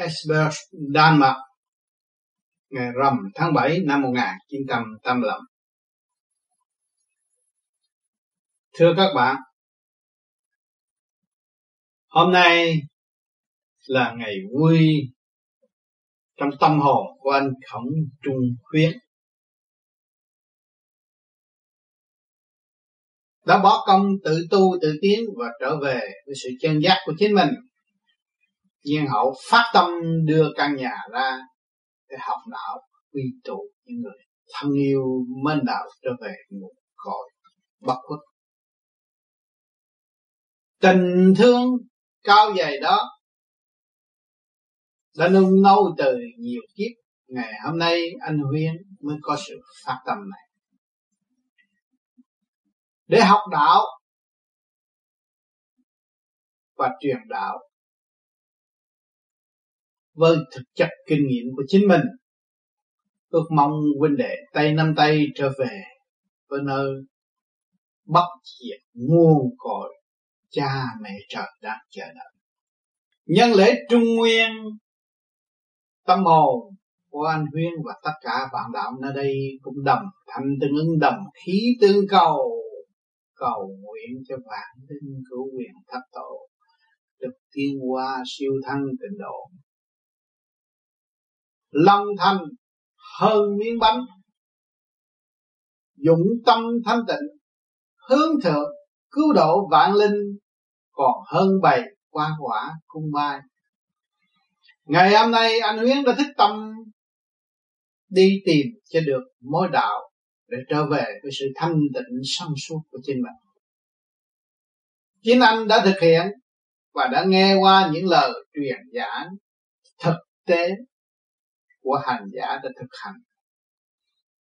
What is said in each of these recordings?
Esbjerg, Đan Mạch ngày rằm tháng 7 năm 1985. Thưa các bạn, hôm nay là ngày vui trong tâm hồn của anh Khổng Trung Khuyến. Đã bỏ công tự tu tự tiến và trở về với sự chân giác của chính mình. Nhiên hậu phát tâm đưa căn nhà ra để học đạo, quy tụ những người thân yêu mến đạo trở về nguồn cội bất khuất. Tình thương cao dày đó đã nung nấu từ nhiều kiếp. Ngày hôm nay anh Huyên mới có sự phát tâm này. Để học đạo và truyền đạo với thực chất kinh nghiệm của chính mình. Ước mong huynh đệ tay năm tay trở về với nơi bất diệt nguồn cội cha mẹ trời đang chờ đợi. Nhân lễ trung nguyên, tâm hồn của anh Huyên và tất cả bạn đạo nơi đây cũng đồng thành tương ứng, đồng khí tương cầu cầu nguyện cho vạn linh cứu quyền thất tổ, được tiên hoa siêu thăng tịnh độ lòng thành hơn miếng bánh. Dụng tâm thanh tịnh, hướng thượng, cứu độ vạn linh, còn hơn bầy qua quả cung mai. Ngày hôm nay anh Huyến đã thích tâm đi tìm cho được mối đạo để trở về với sự thanh tịnh sâu suốt của chính mình. Chính anh đã thực hiện và đã nghe qua những lời truyền giảng thực tế của hành giả đã thực hành.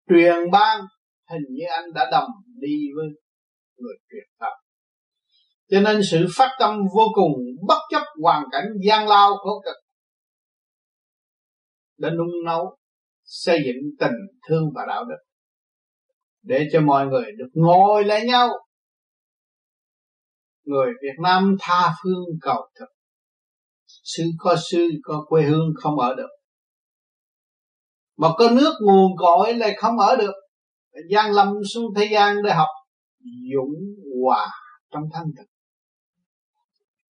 Truyền ban hình như anh đã đồng đi với người truyền tập cho nên sự phát tâm vô cùng, bất chấp hoàn cảnh gian lao khổ cực, đã nung nấu xây dựng tình thương và đạo đức để cho mọi người được ngồi lại nhau. Người Việt Nam tha phương cầu thực. Sư có sư có quê hương không ở được mà có nước nguồn cội lại không ở được. Gian lâm xuống thế gian để học dũng hòa trong thanh tịnh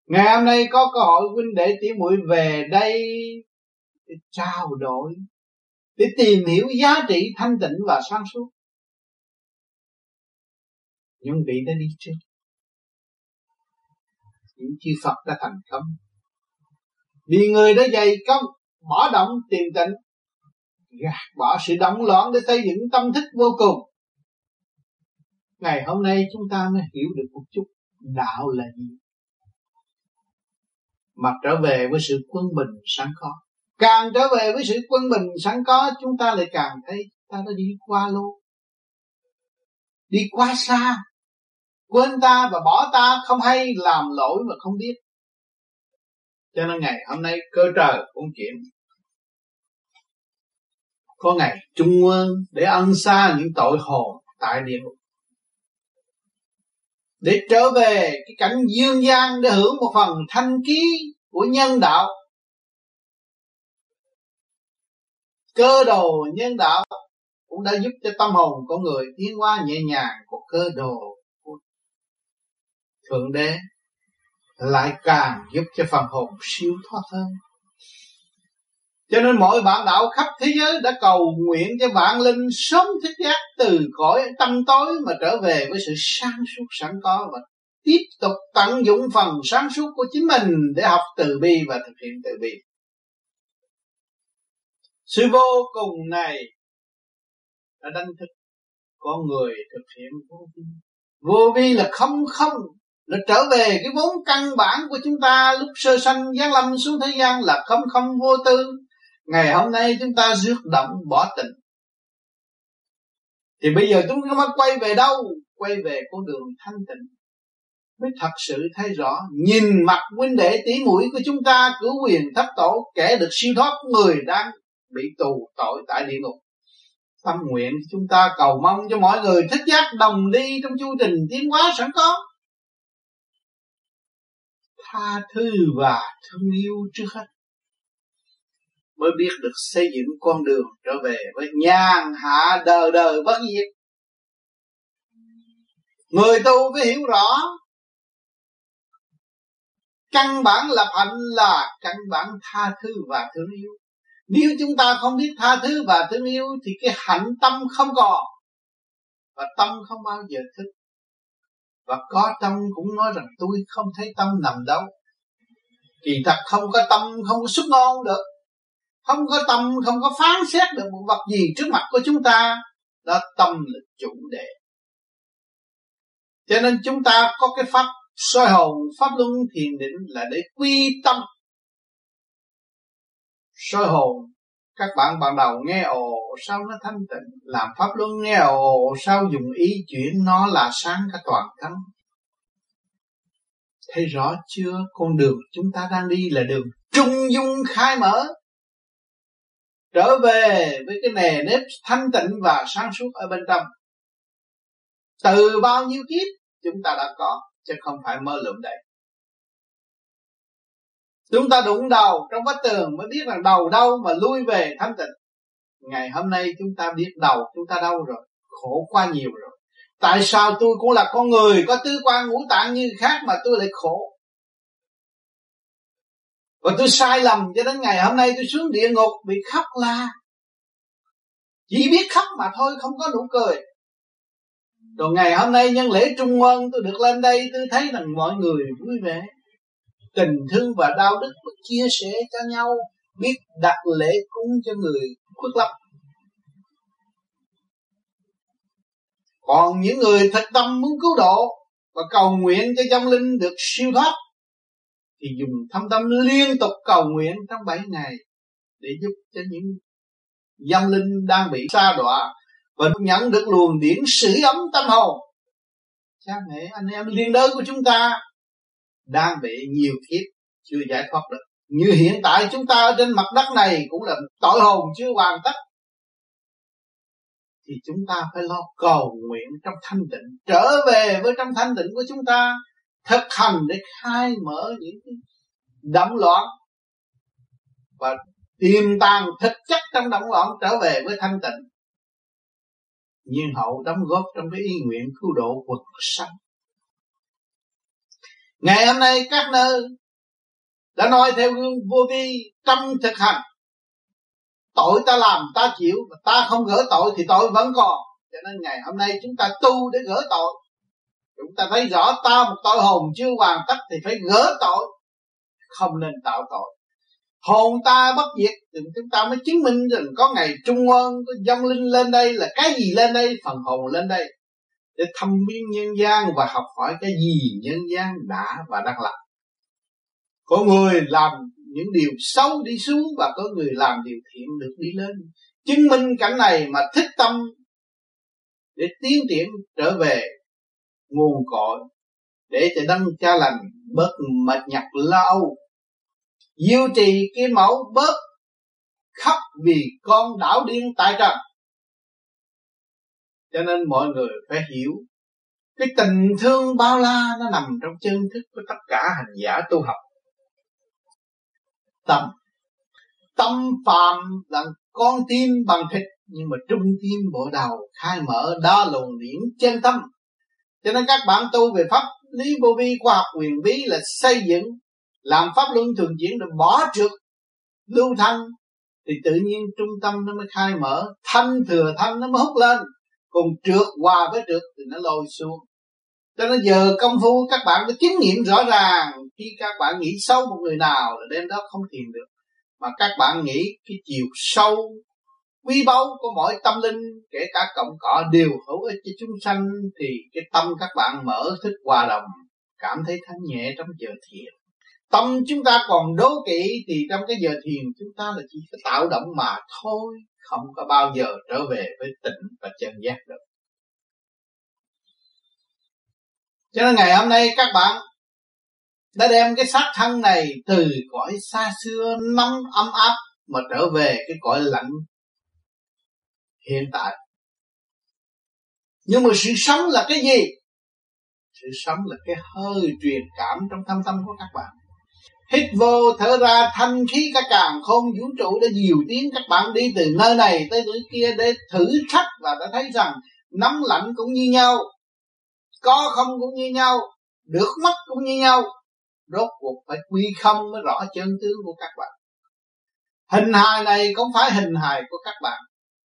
ngày hôm nay có cơ hội huynh đệ tỷ muội về đây để trao đổi, để tìm hiểu giá trị thanh tịnh và sáng suốt. Những vị đã đi trước. Những chư Phật đã thành công. Vì người đã dày công bỏ động tiền tịnh gạt bỏ sự động loạn để xây dựng tâm thức vô cùng. Ngày hôm nay chúng ta mới hiểu được một chút đạo là gì. Mà trở về với sự quân bình sẵn có. Càng trở về với sự quân bình sẵn có, chúng ta lại càng thấy ta đã đi qua luôn đi quá xa. Quên ta và bỏ ta không hay, làm lỗi mà không biết. Cho nên ngày hôm nay cơ trời cũng chuyển có ngày trung ương để ân xa những tội hồn tại địa ngục. Để trở về cái cảnh dương gian để hưởng một phần thanh khí của nhân đạo. Cơ đồ nhân đạo cũng đã giúp cho tâm hồn của người tiến hóa nhẹ nhàng của cơ đồ của thượng đế, lại càng giúp cho phần hồn siêu thoát hơn cho nên mọi bạn đạo khắp thế giới đã cầu nguyện cho vạn linh sớm thức giác từ cõi tâm tối mà trở về với sự sáng suốt sẵn có và tiếp tục tận dụng phần sáng suốt của chính mình để học từ bi và thực hiện từ bi. Sự vô cùng này đã đánh thức con người thực hiện vô vi. Vô vi là không không, là trở về cái vốn căn bản của chúng ta lúc sơ sanh giáng lâm xuống thế gian là không không vô tư ngày hôm nay chúng ta rước động bỏ tình. Thì bây giờ chúng ta quay về đâu? Quay về con đường thanh tịnh. Mới thật sự thấy rõ, nhìn mặt huynh đệ tỷ mũi của chúng ta, cứu quyền thất tổ, kẻ được siêu thoát, người đang bị tù tội tại địa ngục. Tâm nguyện chúng ta cầu mong cho mọi người thích giác đồng đi trong chu trình tiến hóa sẵn có. Tha thứ và thương yêu trước hết mới biết được xây dựng con đường trở về với nhàn hạ đời đời bất diệt người tu mới hiểu rõ, căn bản lập hạnh là căn bản tha thứ và thương yêu. Nếu chúng ta không biết tha thứ và thương yêu, thì cái hạnh tâm không còn và tâm không bao giờ thức. Và có tâm cũng nói rằng, tôi không thấy tâm nằm đâu. Kỳ thật không có tâm không có xuất ngon được không có tâm, không có phán xét được một vật gì trước mặt của chúng ta, đó tâm là chủ đề. Cho nên chúng ta có cái pháp soi hồn, pháp luân thiền định là để quy tâm. Soi hồn, các bạn ban đầu nghe ồ, sao nó thanh tịnh? Làm pháp luân nghe ồ, sao dùng ý chuyển nó là sáng cả toàn thân? Thấy rõ chưa? Con đường chúng ta đang đi là đường trung dung khai mở trở về với cái nề nếp thanh tịnh và sáng suốt ở bên trong. Từ bao nhiêu kiếp chúng ta đã có, chứ không phải mơ lượm đấy chúng ta đụng đầu trong vách tường mới biết rằng đầu đâu mà lui về thanh tịnh. Ngày hôm nay chúng ta biết đầu chúng ta đâu rồi, khổ quá nhiều rồi. Tại sao tôi cũng là con người, có tứ quan ngũ tạng như khác mà tôi lại khổ? Và tôi sai lầm cho đến ngày hôm nay tôi xuống địa ngục bị khóc la. Chỉ biết khóc mà thôi, không có nụ cười. Rồi ngày hôm nay nhân lễ trung quân tôi được lên đây, tôi thấy rằng mọi người vui vẻ. Tình thương và đạo đức chia sẻ cho nhau, biết đặt lễ cúng cho người khuất lấp còn những người thật tâm muốn cứu độ và cầu nguyện cho trong linh được siêu thoát thì dùng thâm tâm liên tục cầu nguyện trong bảy ngày để giúp cho những dâm linh đang bị xa đọa và nhận được luồng điển sưởi ấm tâm hồn. Cha mẹ, anh em liên đới của chúng ta đang bị nhiều kiếp chưa giải thoát được. Như hiện tại chúng ta ở trên mặt đất này cũng là tội hồn chưa hoàn tất. Thì chúng ta phải lo cầu nguyện trong thanh tịnh, trở về với trong thanh tịnh của chúng ta thực hành để khai mở những cái động loạn và tiềm tàng thực chất trong động loạn trở về với thanh tịnh. Nhiên hậu đóng góp trong cái ý nguyện cứu độ quật sanh. Ngày hôm nay các nơi đã nói theo gương vô vi trong thực hành. Tội ta làm, ta chịu mà ta không gỡ tội thì tội vẫn còn. Cho nên ngày hôm nay chúng ta tu để gỡ tội ta thấy rõ ta một tội hồn chưa hoàn tất thì phải gỡ tội, không nên tạo tội. Hồn ta bất diệt thì chúng ta mới chứng minh rằng có ngày trung ơn có dông linh lên đây là cái gì lên đây, phần hồn lên đây, để thăm biên nhân gian và học hỏi cái gì nhân gian đã và đang làm. Có người làm những điều xấu đi xuống và có người làm điều thiện được đi lên. Chứng minh cảnh này mà thích tâm để tiến triển trở về nguồn cội để cho đấng cha lành bớt mệt nhọc lâu diêu trì cái mẫu bớt khóc vì con đảo điên tại trần. Cho nên mọi người phải hiểu, cái tình thương bao la nó nằm trong chân thức của tất cả hành giả tu học. Tâm. Tâm phàm là con tim bằng thịt, nhưng mà trung tim bộ đầu khai mở đa luồng điển chân tâm cho nên các bạn tu về pháp lý vô vi, khoa học quyền bí là xây dựng, làm pháp luân thường diễn được bỏ trượt, lưu thanh. Thì tự nhiên trung tâm nó mới khai mở, thanh thừa thanh nó mới hút lên. Còn trượt hòa với trượt thì nó lôi xuống. Cho nên giờ công phu các bạn có chứng nghiệm rõ ràng. Khi các bạn nghĩ sâu một người nào là đêm đó không thiền được. Mà các bạn nghĩ cái chiều sâu quý báu của mỗi tâm linh, kể cả cộng cọ đều hữu ích cho chúng sanh, thì cái tâm các bạn mở thức hòa đồng, cảm thấy thanh nhẹ trong giờ thiền. Tâm chúng ta còn đố kỵ, thì trong cái giờ thiền chúng ta là chỉ có tạo động mà thôi, không có bao giờ trở về với tịnh và chân giác được. Cho nên ngày hôm nay các bạn đã đem cái xác thân này từ cõi xa xưa nóng ấm áp mà trở về cái cõi lạnh hiện tại. Nhưng mà sự sống là cái gì? Sự sống là cái hơi truyền cảm trong thâm tâm của các bạn. Hít vô, thở ra, thanh khí cả càng không vũ trụ đã nhiều tiếng các bạn đi từ nơi này tới nơi kia để thử thách và đã thấy rằng nóng lạnh cũng như nhau, có không cũng như nhau, được mất cũng như nhau. Rốt cuộc phải quy không mới rõ chân tướng của các bạn. Hình hài này không phải hình hài của các bạn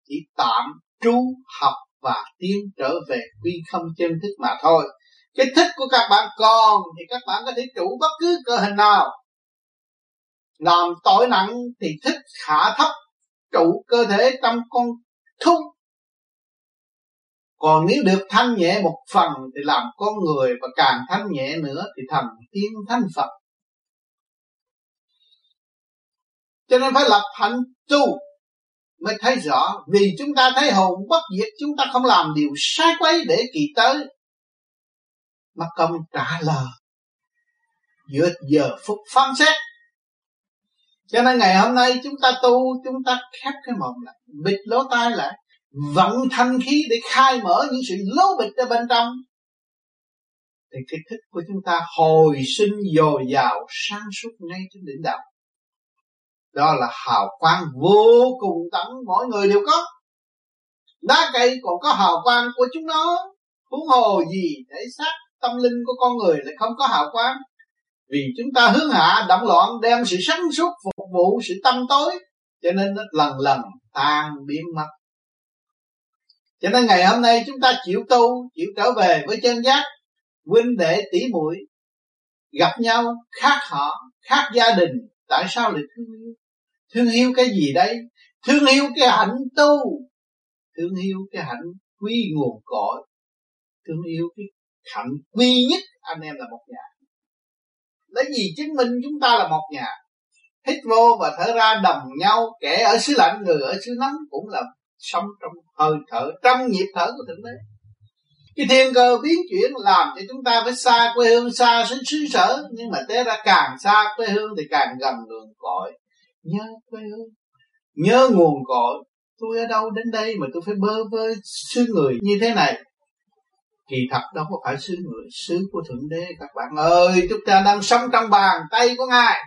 chỉ tạm trú, học và tiến trở về quy không chân thức mà thôi cái thích của các bạn còn thì các bạn có thể trụ bất cứ cơ hình nào làm tội nặng thì thích hạ thấp, trụ cơ thể trong con thung. còn nếu được thanh nhẹ một phần thì làm con người và càng thanh nhẹ nữa thì thành tiên thanh Phật. Cho nên phải lập hạnh tu mới thấy rõ vì chúng ta thấy hồn bất diệt, chúng ta không làm điều sai quấy để kỳ tới. Mà công trả lời giữa giờ phút phán xét. Cho nên ngày hôm nay chúng ta tu, chúng ta khép cái mồm lại, bịt lỗ tai lại, vận thanh khí để khai mở những sự lố bịch ở bên trong. Thì cái thức của chúng ta hồi sinh dồi dào, sáng suốt ngay trên đỉnh đầu đó là hào quang vô cùng tận mỗi người đều có. Đá cây còn có hào quang của chúng nó. Huống hồ gì để xác tâm linh của con người lại không có hào quang? Vì chúng ta hướng hạ động loạn, đem sự sáng suốt phục vụ sự tâm tối, cho nên nó lần lần tan biến mất. Cho nên ngày hôm nay chúng ta chịu tu, chịu trở về với chân giác, huynh đệ tỷ muội, gặp nhau, khác họ, khác gia đình. Tại sao lại thương yêu? Thương yêu cái gì đây? Thương yêu cái hạnh tu. Thương yêu cái hạnh quy nguồn cội. Thương yêu cái hạnh quy nhất, anh em là một nhà. Lấy gì chứng minh chúng ta là một nhà? Hít vô và thở ra đồng nhau kẻ ở xứ lạnh, người ở xứ nắng cũng là sống trong hơi thở, trong nhịp thở của thượng đế. Cái thiên cơ biến chuyển làm cho chúng ta phải xa quê hương, xa xứ xứ sở. Nhưng mà té ra càng xa quê hương thì càng gần nguồn cội nhớ quê hương. Nhớ nguồn cội. Tôi ở đâu đến đây mà tôi phải bơ vơ xứ người như thế này? Kỳ thật đâu có phải xứ người, xứ của thượng đế các bạn ơi. Chúng ta đang sống trong bàn tay của ngài.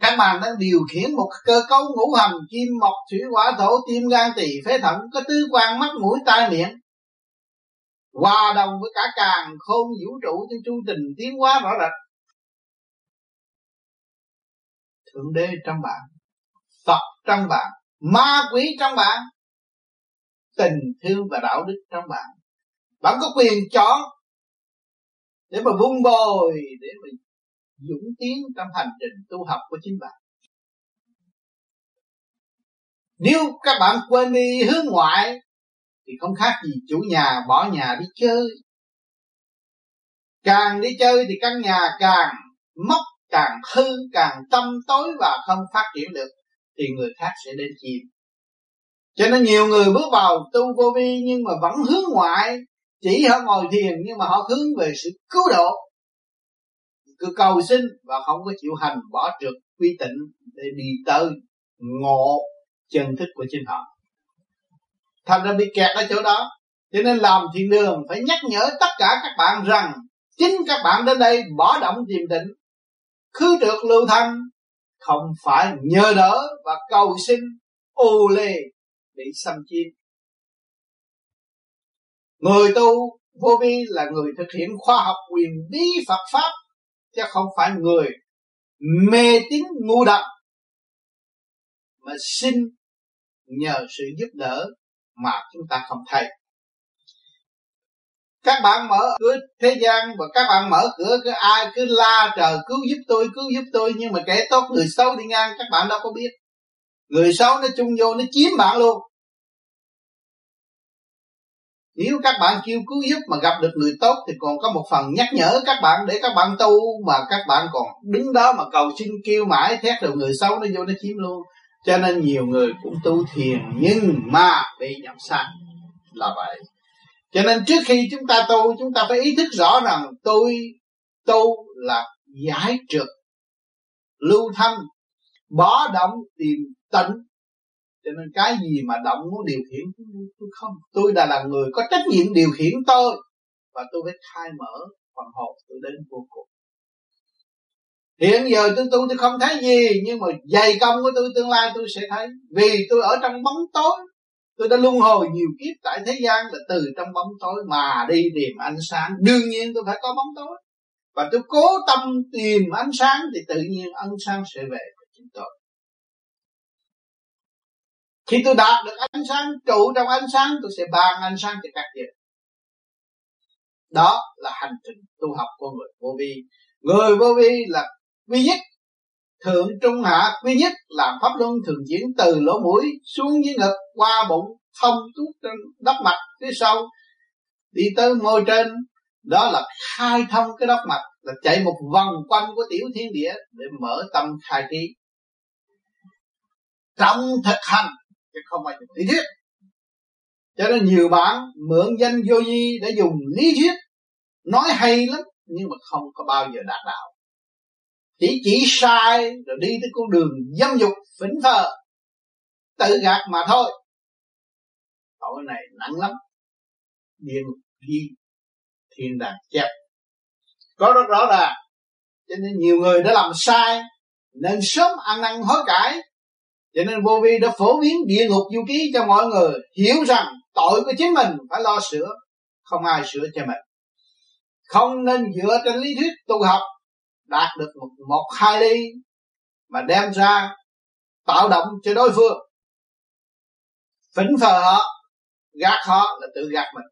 Các bạn đang điều khiển một cơ cấu ngũ hành kim mộc thủy hỏa, thổ, tim gan, tỳ phế thận, có tứ quan, mắt, mũi, tai, miệng. Hòa đồng với cả càng khôn vũ trụ trên chu trình tiến hóa rõ rệt thượng đế trong bạn, phật trong bạn, ma quỷ trong bạn, tình thương và đạo đức trong bạn. Bạn có quyền chọn để mà vun bồi, để mà dũng tiến trong hành trình tu học của chính bạn. Nếu các bạn quên đi hướng ngoại, thì không khác gì chủ nhà bỏ nhà đi chơi. Càng đi chơi thì căn nhà càng mốc càng hư, càng tâm tối và không phát triển được, thì người khác sẽ đến chìm. Cho nên nhiều người bước vào tu vô vi nhưng mà vẫn hướng ngoại, chỉ họ ngồi thiền nhưng mà họ hướng về sự cứu độ. Cứ cầu xin và không có chịu hành, bỏ trượt quy tịnh để đi tới ngộ chân thức của chính họ. Thành ra bị kẹt ở chỗ đó. Cho nên làm thiền đường phải nhắc nhở tất cả các bạn rằng chính các bạn đến đây bỏ động tìm định khứ được lưu thanh, không phải nhờ đỡ và cầu xin ô lê bị xâm chiếm. Người tu vô vi là người thực hiện khoa học quyền bí Phật pháp, chứ không phải người mê tín ngu độc mà xin nhờ sự giúp đỡ mà chúng ta không thấy các bạn mở cửa thế gian và các bạn mở cửa, cứ ai cứ la trời, cứu giúp tôi, cứu giúp tôi. Nhưng mà kẻ tốt, người xấu đi ngang, các bạn đâu có biết. Người xấu nó chung vô, nó chiếm bạn luôn. Nếu các bạn kêu cứu giúp mà gặp được người tốt thì còn có một phần nhắc nhở các bạn để các bạn tu mà các bạn còn đứng đó mà cầu xin, kêu mãi, thét rồi người xấu nó vô nó chiếm luôn. Cho nên nhiều người cũng tu thiền nhưng mà bị nhập sai. Là vậy cho nên trước khi chúng ta tu, chúng ta phải ý thức rõ rằng tôi tu là giải trượt lưu thanh bỏ động tìm tịnh. Cho nên cái gì mà động muốn điều khiển, tôi không. Tôi đã là người có trách nhiệm điều khiển tôi, và tôi phải khai mở phần hồn tôi đến vô cùng. Hiện giờ tôi tu tôi không thấy gì, nhưng mà dày công của tôi tương lai tôi sẽ thấy, vì tôi ở trong bóng tối tôi đã luân hồi nhiều kiếp tại thế gian là từ trong bóng tối mà đi tìm ánh sáng. Đương nhiên tôi phải có bóng tối. Và tôi cố tâm tìm ánh sáng thì tự nhiên ánh sáng sẽ về với chúng tôi. Khi tôi đạt được ánh sáng, trụ trong ánh sáng, tôi sẽ ban ánh sáng cho các vị. Đó là hành trình tu học của người vô vi. Người vô vi là vi nhất thượng trung hạ quy nhất làm pháp luân thường diễn từ lỗ mũi xuống dưới ngực qua bụng, thông suốt trên đất mạch phía sau. Đi tới môi trên, đó là khai thông cái đất mạch là chạy một vòng quanh của tiểu thiên địa để mở tâm khai trí. Trong thực hành, chứ không phải lý thuyết. Cho nên nhiều bạn mượn danh vô di để dùng lý thuyết, nói hay lắm, nhưng mà không có bao giờ đạt đạo chỉ chỉ sai rồi đi tới con đường dâm dục, phỉnh phờ tự gạt mà thôi. Tội này nặng lắm. Địa ngục đi, thiên đàng chép. Có rất rõ ràng cho nên nhiều người đã làm sai, nên sớm ăn năn hối cải. Cho nên vô vi đã phổ biến địa ngục du ký cho mọi người hiểu rằng tội của chính mình phải lo sửa, không ai sửa cho mình. Không nên dựa trên lý thuyết tu học đạt được một, một hai ly mà đem ra tạo động cho đối phương. Phỉnh phờ họ gạt họ là tự gạt mình.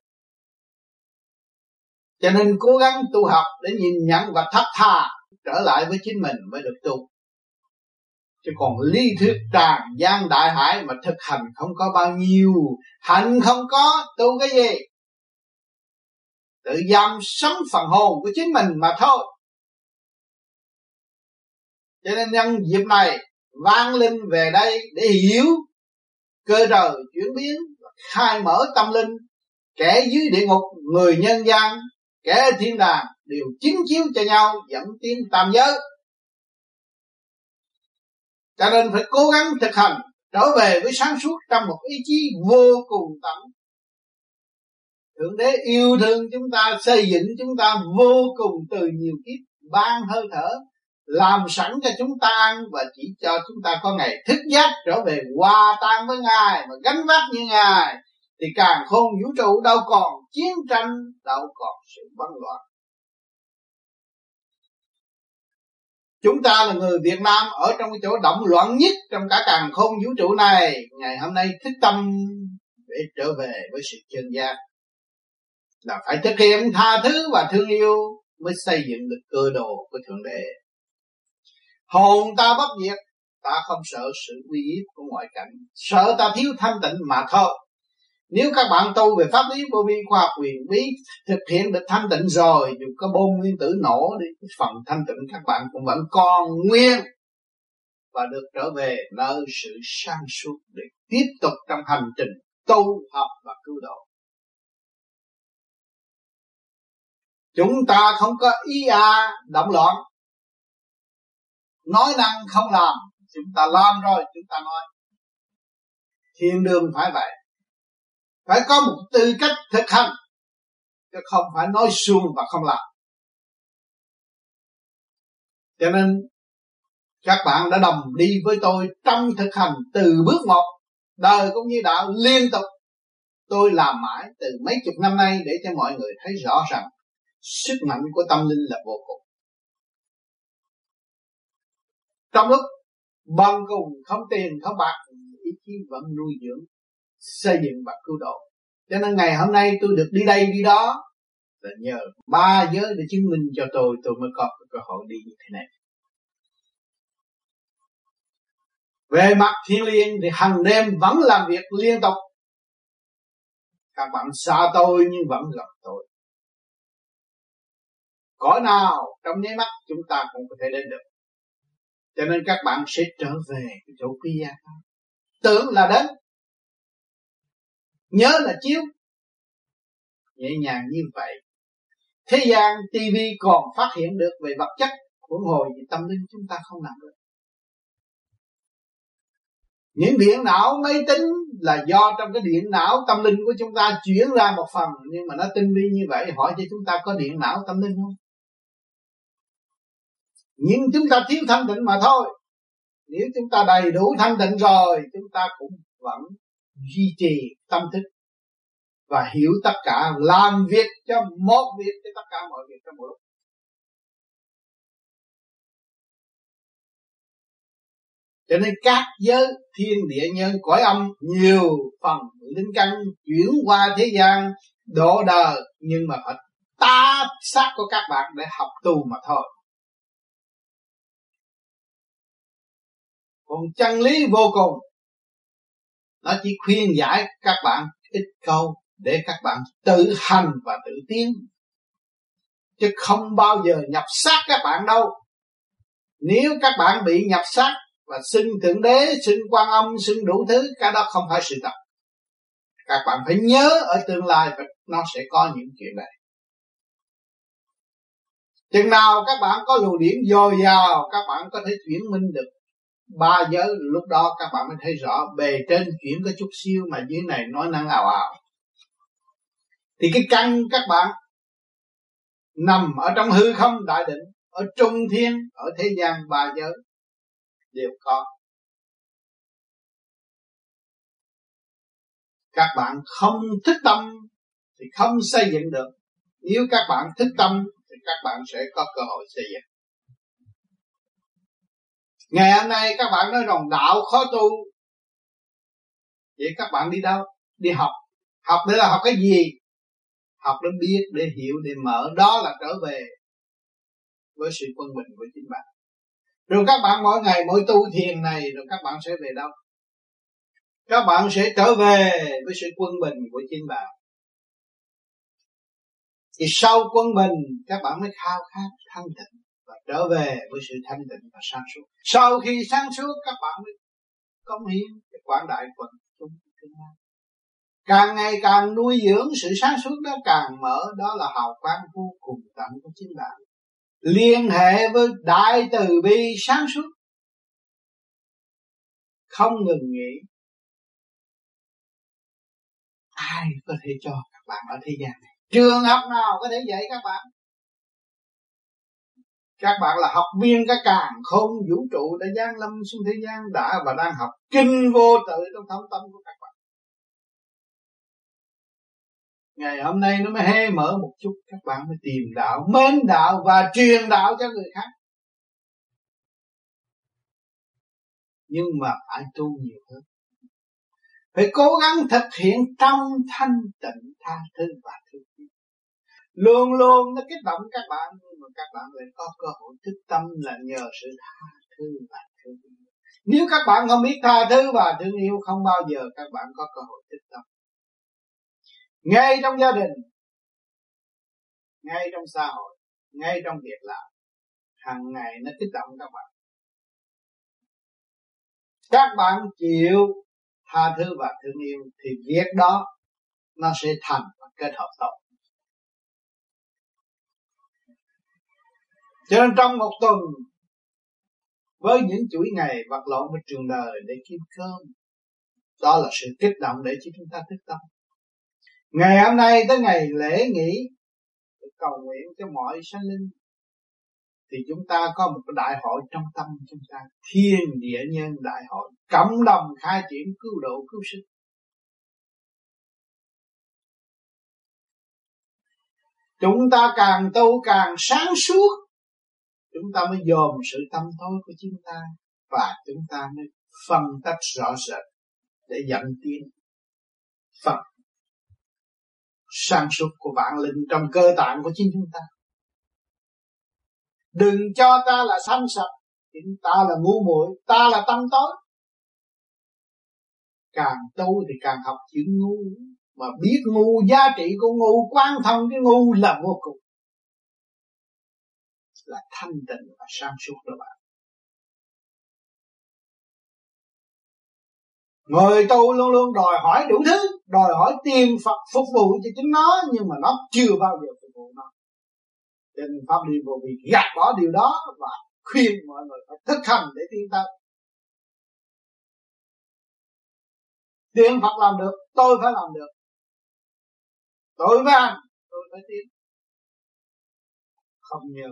Cho nên cố gắng tu học để nhìn nhận và thấp tha trở lại với chính mình mới được tu. Chứ còn lý thuyết tràn gian đại hải mà thực hành không có bao nhiêu hành không có tu cái gì? Tự giam sống phần hồn của chính mình mà thôi cho nên nhân dịp này, vang linh về đây để hiểu cơ trời chuyển biến, khai mở tâm linh, kẻ dưới địa ngục, người nhân gian, kẻ thiên đàng đều chính chiếu cho nhau, dẫn tiến tam giới. Cho nên phải cố gắng thực hành, trở về với sáng suốt trong một ý chí vô cùng tận. Thượng đế yêu thương chúng ta, xây dựng chúng ta vô cùng từ nhiều kiếp, ban hơi thở làm sẵn cho chúng ta ăn và chỉ cho chúng ta có ngày thức giác trở về hòa tan với ngài mà gánh vác như ngài, thì càng không vũ trụ đâu còn chiến tranh, đâu còn sự bấn loạn. Chúng ta là người Việt Nam ở trong cái chỗ động loạn nhất trong cả càng không vũ trụ này. Ngày hôm nay thức tâm để trở về với sự chân giác. Là phải thực hiện tha thứ và thương yêu mới xây dựng được cơ đồ của thượng đế hồn ta bất diệt, ta không sợ sự uy hiếp của ngoại cảnh. Sợ ta thiếu thanh tịnh mà thôi. Nếu các bạn tu về pháp lý vô vi khoa học quyền bí, thực hiện được thanh tịnh rồi, dù có bom nguyên tử nổ đi phần thanh tịnh các bạn cũng vẫn còn nguyên và được trở về nơi sự sang suốt để tiếp tục trong hành trình tu học và cứu độ. Chúng ta không có ý à động loạn nói năng không làm, chúng ta làm rồi, chúng ta nói. Thiên đường phải vậy. Phải có một tư cách thực hành, chứ không phải nói suông và không làm. Cho nên, các bạn đã đồng đi với tôi trong thực hành từ bước một, đời cũng như đạo liên tục. Tôi làm mãi từ mấy chục năm nay để cho mọi người thấy rõ rằng sức mạnh của tâm linh là vô cùng. Trong lúc bằng cùng không tiền, không bạc, ý chí vẫn nuôi dưỡng, xây dựng và cứu độ. Cho nên ngày hôm nay tôi được đi đây đi đó là nhờ ba giới để chứng minh cho tôi tôi mới có cơ hội đi như thế này. Về mặt thiên liêng thì hàng đêm vẫn làm việc liên tục. Các bạn xa tôi nhưng vẫn gặp tôi. Cõi nào trong nháy mắt chúng ta cũng có thể đến được cho nên các bạn sẽ trở về cái chỗ kia, tưởng là đến. Nhớ là chiếu. Nhẹ nhàng như vậy. Thế gian tivi còn phát hiện được về vật chất của hồi thì tâm linh chúng ta không làm được. Những điện não máy tính là do trong cái điện não tâm linh của chúng ta chuyển ra một phần nhưng mà nó tinh vi như vậy hỏi cho chúng ta có điện não tâm linh không? Nhưng chúng ta thiếu thanh tịnh mà thôi. Nếu chúng ta đầy đủ thanh tịnh rồi, chúng ta cũng vẫn duy trì tâm thức và hiểu tất cả, làm việc cho một việc cho tất cả mọi việc trong một lúc. Cho nên các giới thiên địa nhân, cõi âm nhiều phần linh căn chuyển qua thế gian độ đời, nhưng mà phải ta xác của các bạn để học tu mà thôi. Còn chân lý vô cùng, nó chỉ khuyên giải các bạn ít câu để các bạn tự hành và tự tiến chứ không bao giờ nhập xác các bạn đâu. Nếu các bạn bị nhập xác và xưng thượng đế, xưng quan âm, xưng đủ thứ, cái đó không phải sự thật. Các bạn phải nhớ ở tương lai nó sẽ có những chuyện này. Chừng nào các bạn có luồng điển dồi dào, các bạn có thể chuyển minh được ba giới lúc đó các bạn mới thấy rõ bề trên chuyển có chút siêu mà dưới này nói năng ảo ảo thì cái căn các bạn nằm ở trong hư không đại định, ở trung thiên, ở thế gian ba giới đều có. Các bạn không thích tâm thì không xây dựng được. Nếu các bạn thích tâm thì các bạn sẽ có cơ hội xây dựng ngày hôm nay các bạn nói rằng đạo khó tu. Vậy các bạn đi đâu? Đi học. Học để là học cái gì? Học để biết, để hiểu, để mở. Đó là trở về với sự quân bình của chính bạn. Rồi các bạn mỗi ngày mỗi tu thiền này, rồi các bạn sẽ về đâu? Các bạn sẽ trở về với sự quân bình của chính bạn. Thì sau quân bình, các bạn mới khao khát thanh tịnh trở về với sự thanh tịnh và sáng suốt. Sau khi sáng suốt, các bạn mới công hiến để quảng đại quần chúng tương lai càng ngày càng nuôi dưỡng sự sáng suốt đó, càng mở, đó là hào quang vô cùng tận của chính bạn. Liên hệ với đại từ bi sáng suốt. Không ngừng nghỉ. Ai có thể cho các bạn ở thế gian này? Trường học nào có thể dạy các bạn? Các bạn là học viên các càng không vũ trụ đã giáng lâm xuống thế gian, đã và đang học kinh vô tự trong thâm tâm của các bạn. Ngày hôm nay nó mới hé mở một chút, các bạn mới tìm đạo, mến đạo và truyền đạo cho người khác. Nhưng mà phải tu nhiều hơn. Phải cố gắng thực hiện trong thanh tịnh tha thứ và thương luôn luôn nó kích động các bạn, nhưng mà các bạn lại có cơ hội thức tâm là nhờ sự tha thứ và thương yêu. Nếu các bạn không biết tha thứ và thương yêu, không bao giờ các bạn có cơ hội thức tâm. Ngay trong gia đình, ngay trong xã hội, ngay trong việc làm, hàng ngày nó kích động các bạn. Các bạn chịu tha thứ và thương yêu thì việc đó nó sẽ thành và kết hợp tốt. Cho nên trong một tuần, với những chuỗi ngày vật lộn với trường đời để kiếm cơm, đó là sự kích động để cho chúng ta thức tâm. Ngày hôm nay tới ngày lễ nghỉ cầu nguyện cho mọi sanh linh, thì chúng ta có một đại hội trong tâm chúng ta, thiên địa nhân đại hội, cộng đồng khai triển cứu độ cứu sinh. Chúng ta càng tu càng sáng suốt chúng ta mới dòm sự tâm tối của chúng ta và chúng ta mới phân tách rõ rệt để dẫn tiến Phật sang suốt của vạn linh trong cơ tạng của chính chúng ta. Đừng cho ta là xanh sạch chúng ta là ngu muội, ta là tâm tối. Càng tu thì càng học chữ ngu, mà biết ngu, giá trị của ngu quan thông cái ngu là vô cùng là thanh tịnh và sáng suốt đó bạn. Người tu luôn luôn đòi hỏi đủ thứ, Đòi hỏi tiền Phật phục vụ cho chính nó, Nhưng mà nó chưa bao giờ phục vụ nó. Cho nên Pháp Liên Vô Vi gạt bỏ điều đó Và khuyên mọi người phải thực hành để tiến tới. Tiền Phật làm được, Tôi phải làm được. Tôi phải hành Tôi phải tiến không nhờ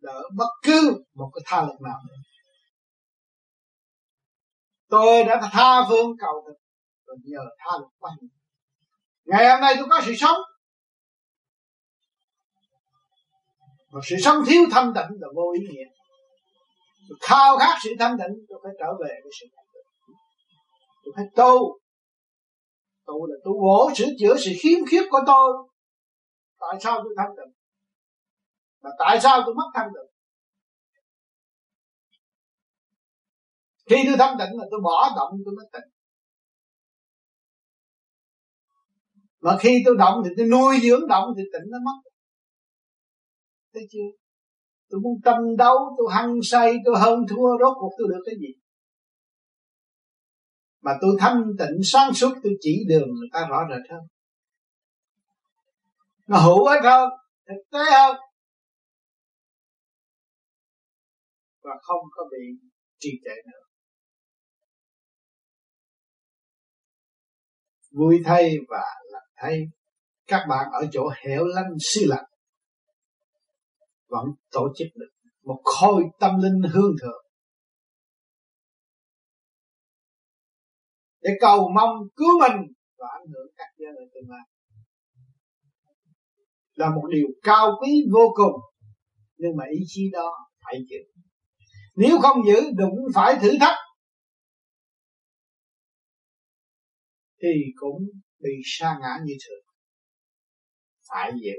đỡ bất cứ một cái tha lực nào nữa. Tôi đã tha phương cầu thực rồi nhờ tha lực quan ngày hôm nay tôi có sự sống. Mà sự sống thiếu thanh tịnh là vô ý nghĩa. Tôi khao khát sự thanh tịnh, tôi phải trở về với sự thanh tịnh. Tôi phải tu. Tu là tu bổ, sửa chữa sự khiếm khuyết của tôi. Tại sao tôi thanh tịnh? Mà tại sao tôi mất thanh tịnh khi tôi thanh tịnh là tôi bỏ động, tôi mới tịnh mà khi tôi động thì tôi nuôi dưỡng động thì tịnh nó mất. Thấy chưa? Tôi muốn tâm đấu, tôi hăng say, tôi hơn thua, rốt cuộc tôi được cái gì? Mà tôi thanh tịnh, sáng suốt, tôi chỉ đường, người ta rõ rệt hơn. Nó hữu ích hơn thực tế hơn và không có bị trì trệ nữa. Vui thay và lạc thay. Các bạn ở chỗ hẻo lánh xứ lạnh vẫn tổ chức được một khối tâm linh hương thượng. Để cầu mong cứu mình và ảnh hưởng các gia đình tương lai. Là một điều cao quý vô cùng, nhưng mà ý chí đó phải chịu nếu không giữ, đụng phải thử thách, thì cũng bị sa ngã như thường. Phải giữ.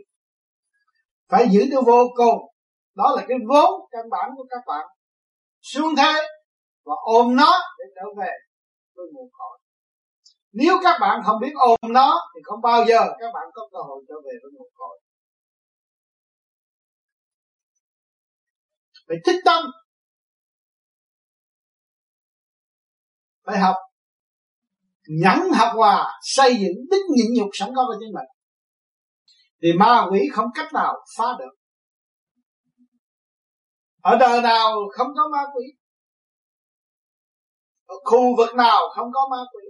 Phải giữ được vô cùng. Đó là cái vốn căn bản của các bạn. Xuống thế và ôm nó để trở về với nguồn cội. Nếu các bạn không biết ôm nó, thì không bao giờ các bạn có cơ hội trở về với nguồn cội. Phải thích tâm. Phải học. Nhẫn học hòa, xây dựng đức nhịn nhục sẵn có của chính mình. Thì ma quỷ không cách nào phá được. Ở đời nào không có ma quỷ? Ở khu vực nào không có ma quỷ?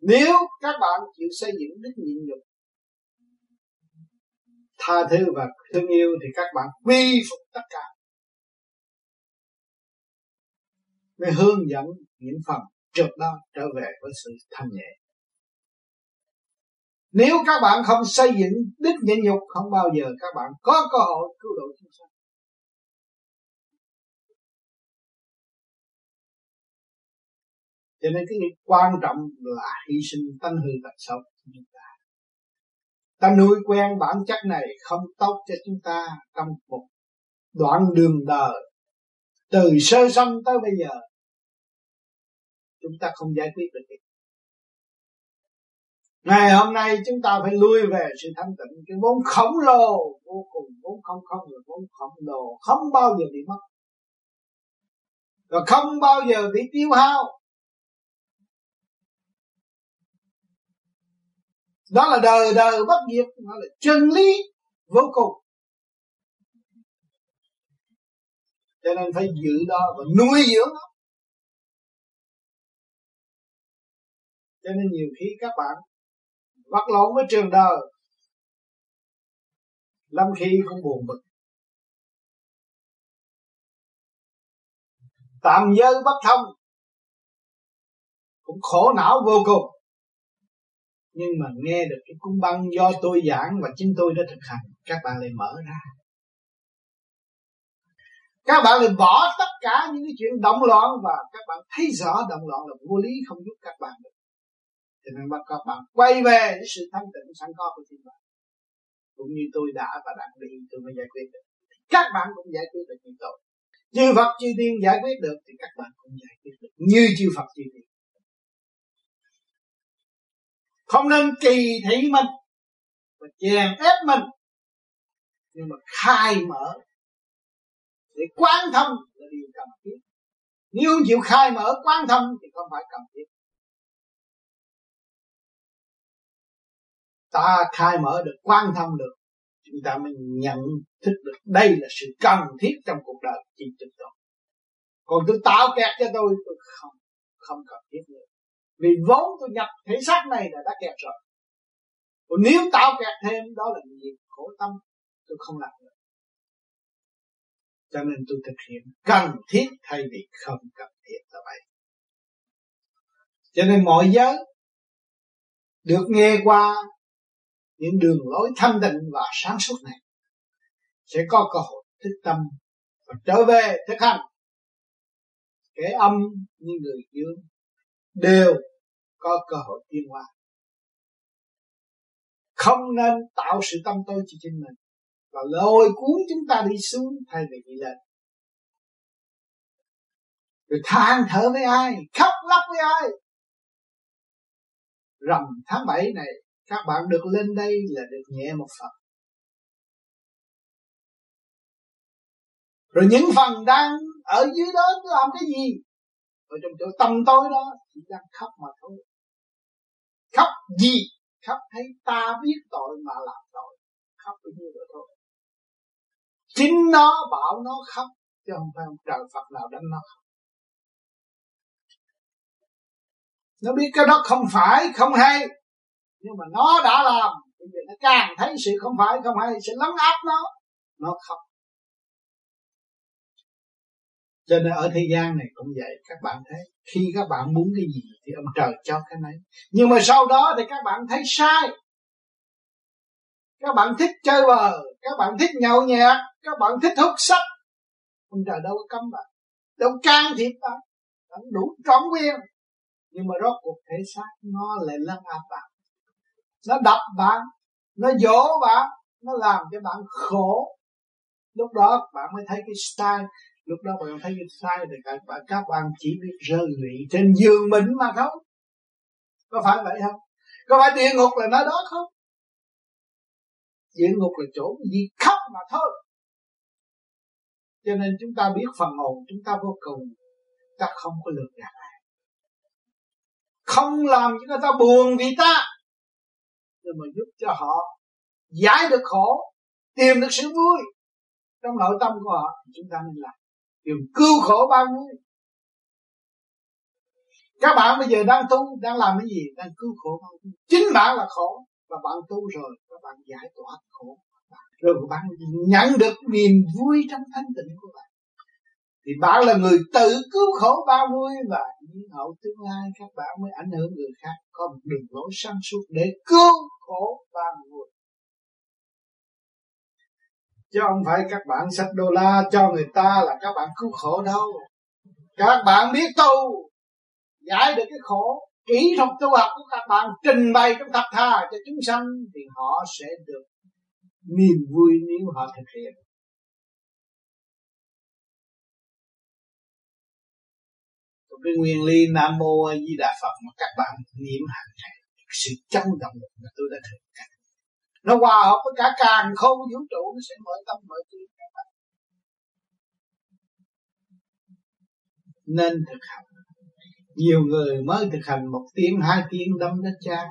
Nếu các bạn chịu xây dựng đức nhịn nhục, tha thứ và thương yêu thì các bạn quy phục tất cả. Mới hướng dẫn những phần trượt đó trở về với sự thanh nhẹ. Nếu các bạn không xây dựng đức nhẫn nhục, không bao giờ các bạn có cơ hội cứu độ chúng sanh. Cho nên cái quan trọng là hy sinh tánh hư tật xấu của chúng ta. Ta nuôi quen bản chất này không tốt cho chúng ta trong một đoạn đường đời. Từ sơ sanh tới bây giờ chúng ta không giải quyết được cái ngày hôm nay chúng ta phải lui về sự thanh tịnh. Cái vốn khổng lồ vô cùng, vốn không không là vốn khổng lồ, không bao giờ bị mất. Và không bao giờ bị tiêu hao. Đó là đời đời bất diệt, nó là chân lý vô cùng. Cho nên phải giữ đó và nuôi dưỡng nó. Cho nên nhiều khi các bạn vật lộn với trường đời, lâm khi cũng buồn bực. Tạm giới bất thông, cũng khổ não vô cùng. Nhưng mà nghe được cái cung băng do tôi giảng và chính tôi đã thực hành, các bạn lại mở ra. Các bạn lại bỏ tất cả những cái chuyện động loạn và các bạn thấy rõ động loạn là vô lý, không giúp các bạn được thì nên bắt các bạn quay về với sự thanh tịnh sẵn có của chính bạn cũng như tôi đã và đang đi, tôi mới giải quyết được. Các bạn cũng giải quyết được như tôi chư Phật, chư Tiên giải quyết được thì các bạn cũng giải quyết được. Như chư Phật, chư Tiên không nên kỳ thị mình và chèn ép mình. Nhưng mà khai mở để quán thông là điều cần thiết. Nếu không chịu khai mở quán thông thì không phải cần thiết. Ta khai mở được, quan tâm được, chúng ta mới nhận thức được đây là sự cần thiết trong cuộc đời chỉ chúng tôi. Còn tôi tạo kẹt cho tôi tôi không không cần thiết nữa. Vì vốn tôi nhập thể xác này là đã kẹt rồi. Còn nếu tạo kẹt thêm, đó là nghiệp khổ tâm, tôi không làm được. Cho nên tôi thực hiện, cần thiết thay vì không cần thiết là vậy. Cho nên mọi giới được nghe qua những đường lối thanh tịnh và sáng suốt này, sẽ có cơ hội thức tâm và trở về thực hành. Kẻ âm như người dương đều có cơ hội tiến hóa. Không nên tạo sự tâm tôi cho chính mình và lôi cuốn chúng ta đi xuống thay vì đi lên. Rồi than thở với ai, khóc lóc với ai? Rằm tháng 7 này các bạn được lên đây là được nhẹ một phần. Rồi những phần đang ở dưới đó làm cái gì? Ở trong chỗ tâm tối đó chỉ đang khóc mà thôi. Khóc gì? Khóc thấy ta biết tội mà làm tội. Khóc bao nhiêu đó thôi. Chính nó bảo nó khóc, chứ không phải ông trời Phật nào đánh nó khóc. Nó biết cái đó không phải, không hay nhưng mà nó đã làm bây giờ nó càng thấy sự không phải, không hay sẽ lấn áp nó nó không. Cho nên ở thế gian này cũng vậy, các bạn thấy, khi các bạn muốn cái gì thì ông trời cho cái này nhưng mà sau đó thì các bạn thấy sai. Các bạn thích chơi bờ các bạn thích nhậu nhẹt, các bạn thích hút sách. Ông trời đâu có cấm bạn. Đâu can thiệp bạn. Bạn đủ trọn quyền nhưng mà rốt cuộc thể xác nó lại lấn áp bạn nó đập bạn, nó dỗ bạn, nó làm cho bạn khổ. Lúc đó bạn mới thấy cái style, lúc đó bạn thấy cái style thì các bạn các bạn chỉ biết rơi lụy trên giường mình mà thôi có phải vậy không? Có phải địa ngục là nó đó không? Địa ngục là chỗ gì khóc mà thôi. Cho nên chúng ta biết phần hồn, chúng ta vô cùng, ta không có lừa gạt ai. Không làm cho người ta buồn vì ta nhưng mà giúp cho họ giải được khổ, tìm được sự vui trong nội tâm của họ chúng ta nên làm. Điều cứu khổ bao vui các bạn bây giờ đang tu, đang làm cái gì? Đang cứu khổ bao vui chính bạn là khổ, và bạn tu rồi các bạn giải tỏa khổ rồi bạn nhận được niềm vui trong thanh tịnh của bạn thì bạn là người tự cứu khổ ba vui và những hậu tương lai các bạn mới ảnh hưởng người khác. Có một đường lối sáng suốt để cứu khổ ba vui. Chứ không phải các bạn sách đô la cho người ta là các bạn cứu khổ đâu. Các bạn biết tu, giải được cái khổ. Kỹ thuật tu học của các bạn, trình bày trong tập tha cho chúng sanh, thì họ sẽ được niềm vui nếu họ thực hiện. Cái nguyên lý nam mô a di đà phật mà các bạn niệm hàng ngày, sự chấn động mà tôi đã thực hành nó hòa hợp với cả càng không vũ trụ, nó sẽ mở tâm mở trí các bạn. Nên thực hành. Nhiều người mới thực hành một tiếng, hai tiếng đâm nó chán,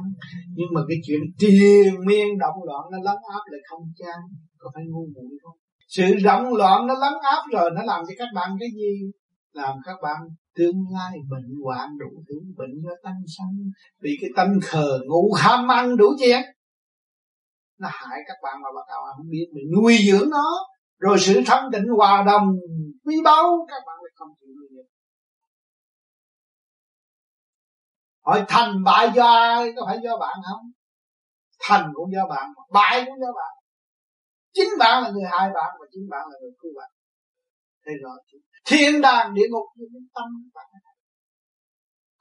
nhưng mà cái chuyện triền miên động loạn nó lấn áp lại không chán, có phải ngu muội không? Sự động loạn nó lấn áp rồi, nó làm cho các bạn cái gì? Làm các bạn tương lai bệnh hoạn đủ thứ, bệnh do tâm sân vì cái tâm khờ ngủ ham ăn đủ chuyện nó hại các bạn mà các bạn không biết, mình nuôi dưỡng nó. Rồi sự thanh tịnh hòa đồng, quý báu, các bạn lại không chịu nuôi dưỡng. Hỏi thành bại do ai, có phải do bạn không? Thành cũng do bạn bại cũng do bạn. Chính bạn là người hại bạn và chính bạn là người cứu bạn. Thế rồi thiên đàng địa ngục như cái tâm bạn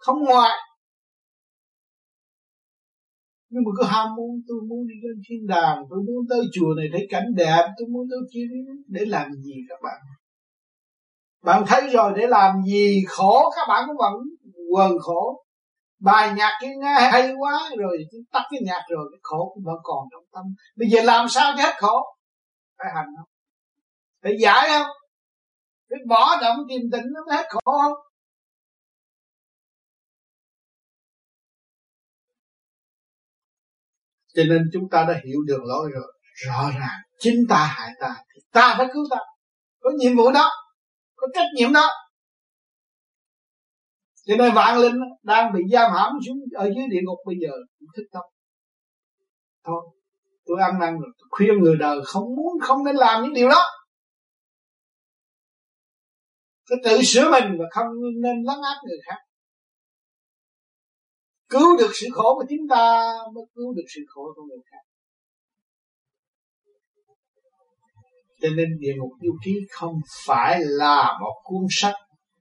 không ngoại. Nhưng mà cứ ham muốn, tôi muốn đi lên thiên đàng, tôi muốn tới chùa này thấy cảnh đẹp, tôi muốn tới kia để làm gì các bạn? Bạn thấy rồi, để làm gì? Khổ, các bạn cũng vẫn quần khổ. Bài nhạc kia nghe hay quá, rồi tắt cái nhạc rồi, cái khổ cũng vẫn còn trong tâm. Bây giờ làm sao cho hết khổ? Phải hành không? Phải giải không? Phải bỏ động tìm tịnh nó mới hết khổ không? Cho nên chúng ta đã hiểu đường lối rồi. Rõ ràng, chính ta hại ta, thì ta phải cứu ta. Có nhiệm vụ đó, có trách nhiệm đó. Cho nên vạn linh đang bị giam hãm xuống ở dưới địa ngục bây giờ, cũng thức tâm thôi, tôi ăn năn rồi khuyên người đời không muốn, không nên làm những điều đó phải tự sửa mình và không nên lấn áp người khác. Cứu được sự khổ của chúng ta mới cứu được sự khổ của người khác. Cho nên địa ngục yêu ký không phải là một cuốn sách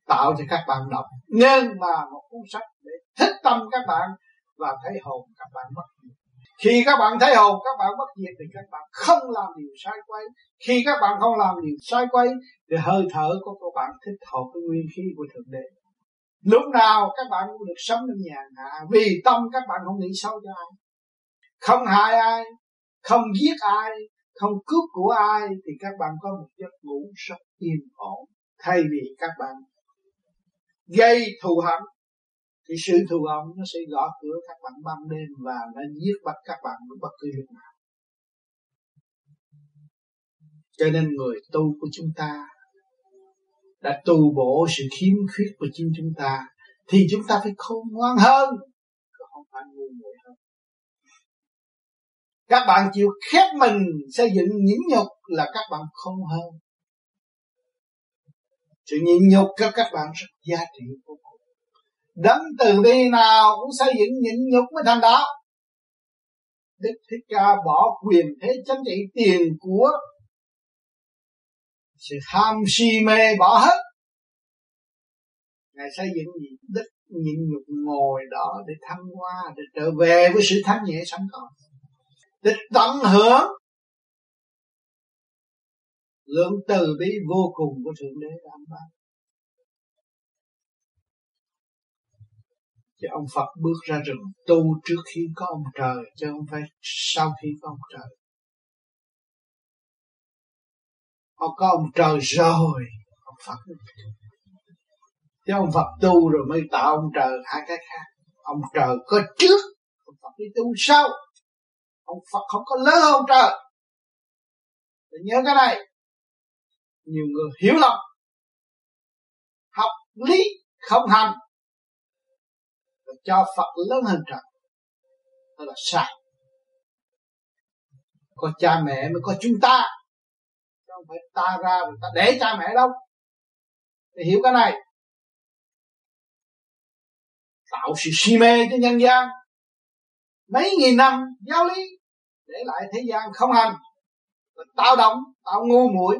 tạo cho các bạn đọc, nhưng mà một cuốn sách để thích tâm các bạn và thấy hồn các bạn mất khi các bạn thấy hồn các bạn bất diệt thì các bạn không làm điều sai quấy. Khi các bạn không làm điều sai quấy, thì hơi thở của các bạn thích hợp với nguyên khí của thượng đế. Lúc nào các bạn cũng được sống trong nhàn hạ vì tâm các bạn không nghĩ xấu cho ai. Không hại ai, không giết ai, không cướp của ai, thì các bạn có một giấc ngủ rất yên ổn, thay vì các bạn gây thù hận thì sự thù hận nó sẽ gõ cửa các bạn ban đêm và nó giết bắt các bạn bất cứ lúc nào. Cho nên người tu của chúng ta đã tu bổ sự khiếm khuyết của chính chúng ta thì chúng ta phải khôn ngoan hơn không phải ngu muội hơn. Các bạn chịu khép mình, xây dựng nhịn nhục là các bạn không hơn. Sự nhịn nhục cho các bạn rất giá trị vô cùng đấng từ bi nào cũng xây dựng nhịn nhục mới thành đạo Đức Thích Ca bỏ quyền thế chánh trị tiền của sự ham si mê bỏ hết. Ngài xây dựng gì đức nhịn nhục ngồi đó để thăng hoa, để trở về với sự thanh nhẹ sẵn có để tận hưởng, lượng từ bi vô cùng của thượng đế đã ban chứ ông Phật bước ra rừng, tu trước khi có ông trời, chứ không phải sau khi có ông trời. Ông có ông trời rồi, ông Phật. Chứ ông Phật tu rồi mới tạo ông trời hai cái khác. Ông trời có trước, ông Phật đi tu sau. Ông Phật không có lớn hơn trời. Để nhớ cái này. Nhiều người hiểu lầm. Học lý không hành cho Phật lớn hơn trời. Đó là sai. Có cha mẹ mới có chúng ta. Không phải ta ra rồi ta để cha mẹ đâu. Thì hiểu cái này. Tạo sự si mê cho nhân gian. Mấy nghìn năm giáo lý để lại thế gian không hành. Và tạo động, tạo ngu muội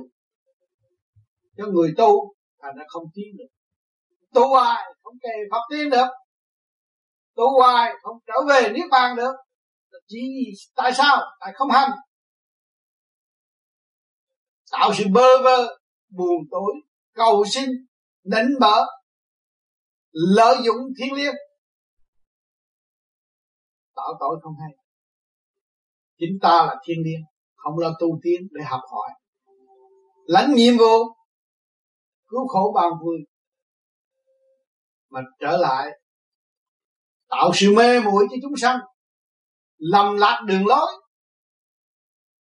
cho người tu. Thành ra không tiến được. Tu ai không kề pháp tiến được tu hoài không trở về niết bàn được. Chỉ tại sao? Tại không hành. Tạo sự bơ vơ, buồn tối, cầu xin nịnh bợ lợi dụng thiên liêng. Tạo tội không hay. Chính ta là thiên liêng, không lo tu tiến để học hỏi. Lãnh nhiệm vụ, cứu khổ bằng vui mà trở lại tạo sự mê muội cho chúng sanh, lầm lạc đường lối,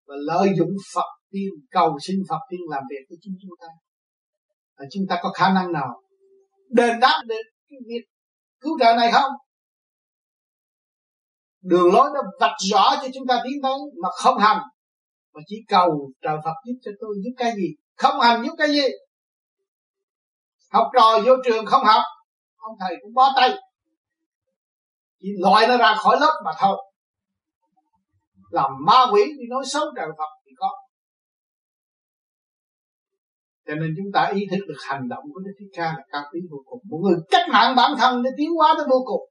và lợi dụng Phật tiên, cầu xin Phật tiên làm việc với chính chúng ta. Và chúng ta có khả năng nào đền đáp được cái việc cứu trợ này không? Đường lối nó vạch rõ cho chúng ta tiến tới mà không hành, mà chỉ cầu trời Phật giúp cho tôi giúp cái gì? Không hành giúp cái gì? Học trò vô trường không học, ông thầy cũng bó tay chỉ loại nó ra khỏi lớp mà thôi. Làm ma quỷ đi nói xấu trời Phật thì có. Cho nên chúng ta ý thức được hành động của Đức Thích Ca là cao quý vô cùng. Một người cách mạng bản thân để tiến hóa tới vô cùng.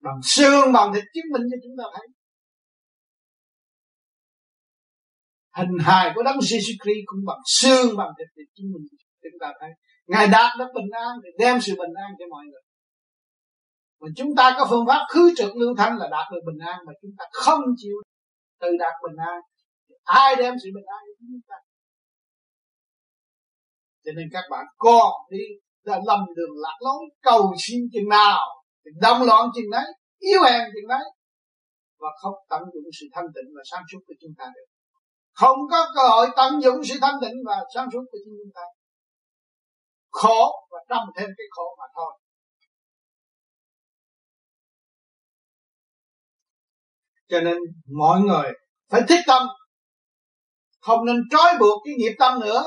Bằng xương, bằng thịt chứng minh cho chúng ta thấy. Hình hài của đấng Jesus Christ cũng bằng xương, bằng thịt để chứng minh cho chúng ta thấy. Ngài đạt được bình an để đem sự bình an cho mọi người mà chúng ta có phương pháp khứ trực lưu thanh là đạt được bình an, mà chúng ta không chịu từ đạt bình an. Ai đem sự bình an cho chúng ta? Cho nên các bạn còn đi đã lầm đường lạc lối, cầu xin chừng nào thì đông loạn chừng đấy yếu hèn chừng đấy và không tận dụng sự thanh tịnh và sáng suốt của chúng ta được. Không có cơ hội tận dụng sự thanh tịnh và sáng suốt của chúng ta. Khổ và trầm thêm cái khổ mà thôi. Cho nên mọi người phải thích tâm. Không nên trói buộc cái nghiệp tâm nữa.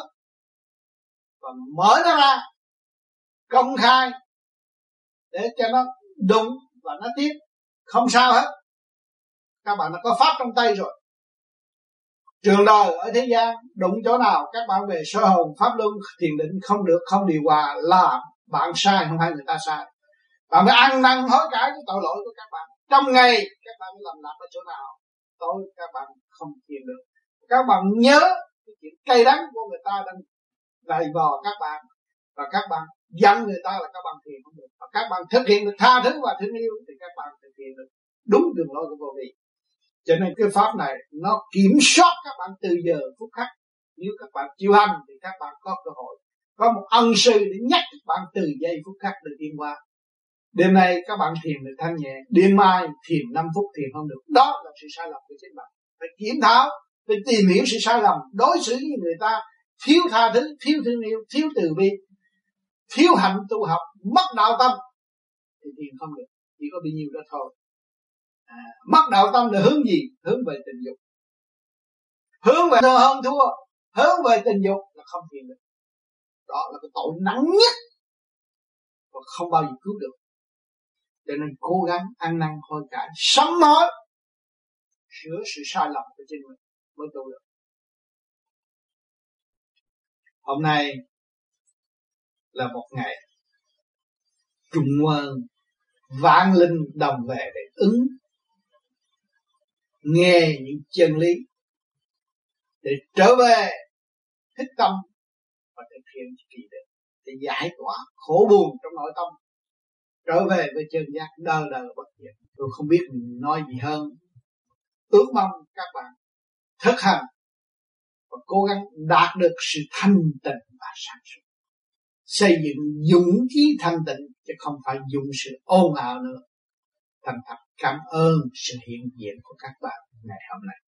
Và mở nó ra, công khai, để cho nó đúng và nó tiếp. Không sao hết. Các bạn đã có pháp trong tay rồi. Trường đời ở thế gian, đụng chỗ nào các bạn về sơ hồn, pháp luân, thiền định không được, không điều hòa, là bạn sai, không phải người ta sai. Bạn phải ăn năn hối cải cái tội lỗi của các bạn trong ngày các bạn làm lạc ở chỗ nào tối các bạn không thiền được các bạn nhớ cái chuyện cay đắng của người ta đang đầy vò các bạn và các bạn giận người ta là các bạn thiền không được và các bạn thực hiện được tha thứ và thương yêu thì các bạn thực hiện được đúng đường lối của vô vi cho nên cái pháp này nó kiểm soát các bạn từ giờ phút khắc nếu các bạn chịu hành thì các bạn có cơ hội có một ân sư để nhắc các bạn từ giây phút khắc được tiến qua đêm nay các bạn thiền được thanh nhẹ đêm mai thiền 5 phút thiền không được. Đó là sự sai lầm của chính bạn. Phải kiểm tháo, phải tìm hiểu sự sai lầm đối xử với người ta thiếu tha thứ thiếu thương yêu thiếu từ bi thiếu hạnh tu học mất đạo tâm thì thiền không được. Chỉ có bao nhiêu đó thôi. À, mất đạo tâm là hướng gì? Hướng về tình dục. Hướng về hơn thua hướng về tình dục là không thiền được. Đó là cái tội nặng nhất và không bao giờ cứu được cho nên cố gắng ăn năn hối cải, sám hối, sửa sự sai lầm của chính mình mới tu được. Hôm nay là một ngày trùng quân vạn linh đồng về để ứng, nghe những chân lý, để trở về thích tâm và thực hiện kỳ định, để giải tỏa khổ buồn trong nội tâm trở về với chân giác đời đời bất diệt tôi không biết mình nói gì hơn. Ước mong các bạn thực hành và cố gắng đạt được sự thanh tịnh và sáng suốt. Xây dựng dũng khí thanh tịnh chứ không phải dùng sự ồn ào nữa. Thành thật cảm ơn sự hiện diện của các bạn ngày hôm nay.